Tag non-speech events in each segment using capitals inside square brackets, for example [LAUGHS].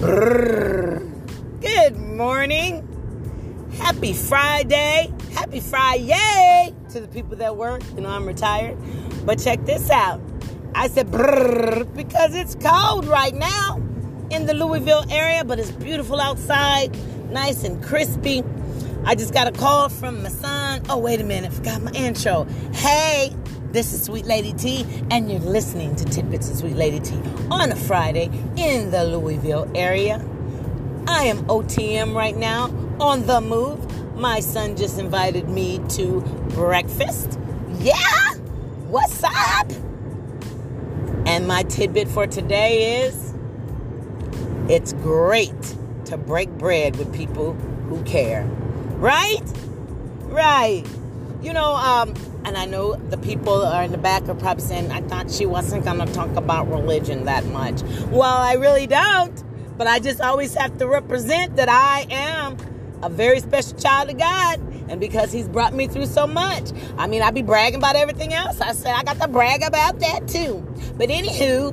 Good morning. Happy Friday. Happy Friday to the people that work. You know, I'm retired. But check this out. I said because it's cold right now in the Louisville area, but it's beautiful outside, nice and crispy. I just got a call from my son. Oh, wait a minute, forgot my intro. Hey, this is Sweet Lady T, and you're listening to Tidbits of Sweet Lady T on a Friday in the Louisville area. I am OTM right now on the move. My son just invited me to breakfast. Yeah, what's up? And my tidbit for today is it's great to break bread with people who care. Right? Right. You know, um, and I know the people are in the back are probably saying, I thought she wasn't going to talk about religion that much. Well, I really don't. But I just always have to represent that I am a very special child of God. And because he's brought me through so much. I mean, I'd be bragging about everything else. I said I got to brag about that too. But anywho,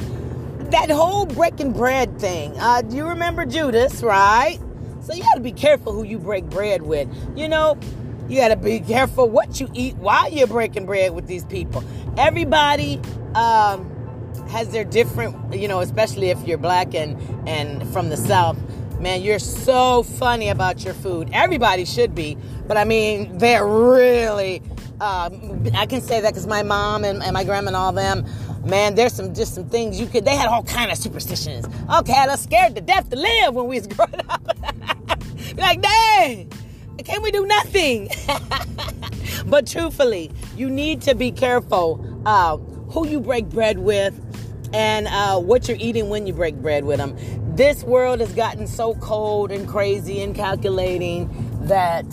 that whole breaking bread thing. Uh, do you remember Judas, right? So you got to be careful who you break bread with. You know, you got to be careful what you eat while you're breaking bread with these people. Everybody um, has their different, you know, especially if you're black and, and from the South. Man, you're so funny about your food. Everybody should be. But I mean, they're really, um, I can say that because my mom and, and my grandma and all them, man, there's some just some things you could. They had all kind of superstitions. Okay, I was scared to death to live when we was [LAUGHS] growing up. [LAUGHS] like, dang, can't we do nothing? [LAUGHS] but truthfully, you need to be careful uh, who you break bread with and uh, what you're eating when you break bread with them. This world has gotten so cold and crazy and calculating that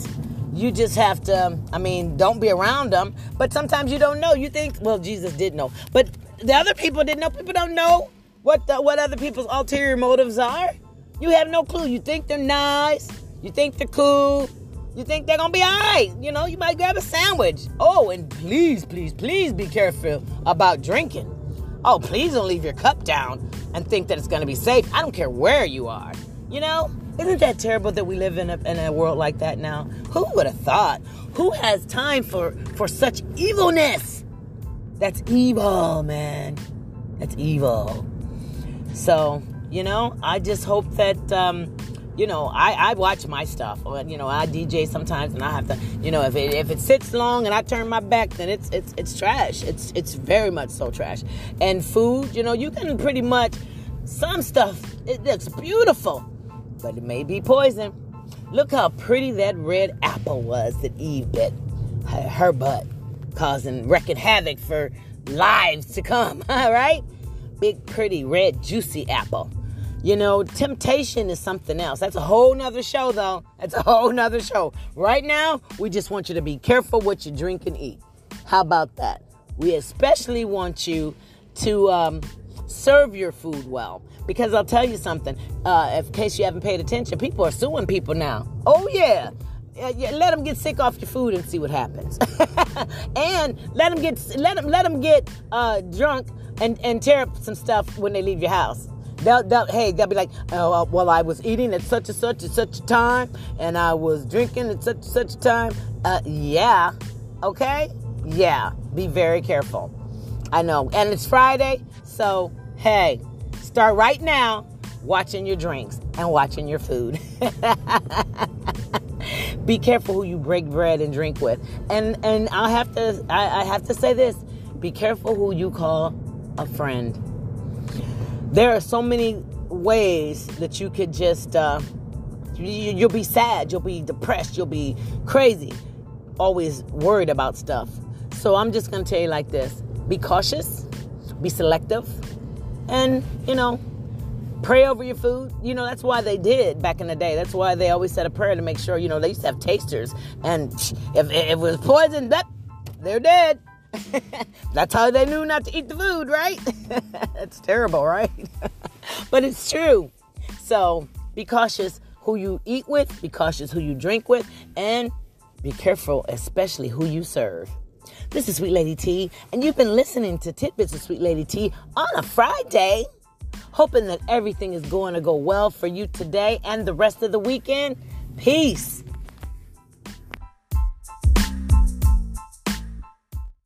you just have to, I mean, don't be around them. But sometimes you don't know. You think, well, Jesus did know. But the other people didn't know. People don't know what the, what other people's ulterior motives are. You have no clue. You think they're nice. You think they're cool. You think they're gonna be all right. You know, you might grab a sandwich. Oh, and please, please, please be careful about drinking. Oh, please don't leave your cup down and think that it's gonna be safe. I don't care where you are. You know, isn't that terrible that we live in a, in a world like that now? Who would have thought? Who has time for for such evilness? That's evil, man. That's evil. So, you know, I just hope that um, you know, I, I watch my stuff. You know, I DJ sometimes, and I have to, you know, if it if it sits long and I turn my back, then it's it's it's trash. It's it's very much so trash. And food, you know, you can pretty much some stuff. It looks beautiful, but it may be poison. Look how pretty that red apple was that Eve bit her, butt, causing wrecking havoc for lives to come. [LAUGHS] All right, big pretty red juicy apple. You know, temptation is something else. That's a whole nother show, though. That's a whole nother show. Right now, we just want you to be careful what you drink and eat. How about that? We especially want you to um, serve your food well. Because I'll tell you something, uh, in case you haven't paid attention, people are suing people now. Oh, yeah. Yeah, let them get sick off your food and see what happens. [LAUGHS] and let them get let them let them get uh, drunk and, and tear up some stuff when they leave your house. They'll, they'll, hey, they'll be like, oh, uh, well, I was eating at such and such and such a time, and I was drinking at such and such a time. Uh, yeah, okay, yeah. Be very careful. I know, and it's Friday, so hey, start right now watching your drinks and watching your food. [LAUGHS] be careful who you break bread and drink with, and and I have to I, I have to say this: be careful who you call a friend there are so many ways that you could just uh, you, will be sad you'll be depressed you'll be crazy always worried about stuff. So i'm just to tell you like this be cautious be selective and you know pray over your food. You know that's why they did back in the day. That's why they always said a prayer to make sure you know they used to have tasters and if, if it was poison that they're dead [LAUGHS] That's how they knew not to eat the food, right? [LAUGHS] That's terrible, right? [LAUGHS] but it's true. So be cautious who you eat with, be cautious who you drink with, and be careful, especially who you serve. This is Sweet Lady T, and you've been listening to Tidbits of Sweet Lady T on a Friday. Hoping that everything is going to go well for you today and the rest of the weekend. Peace.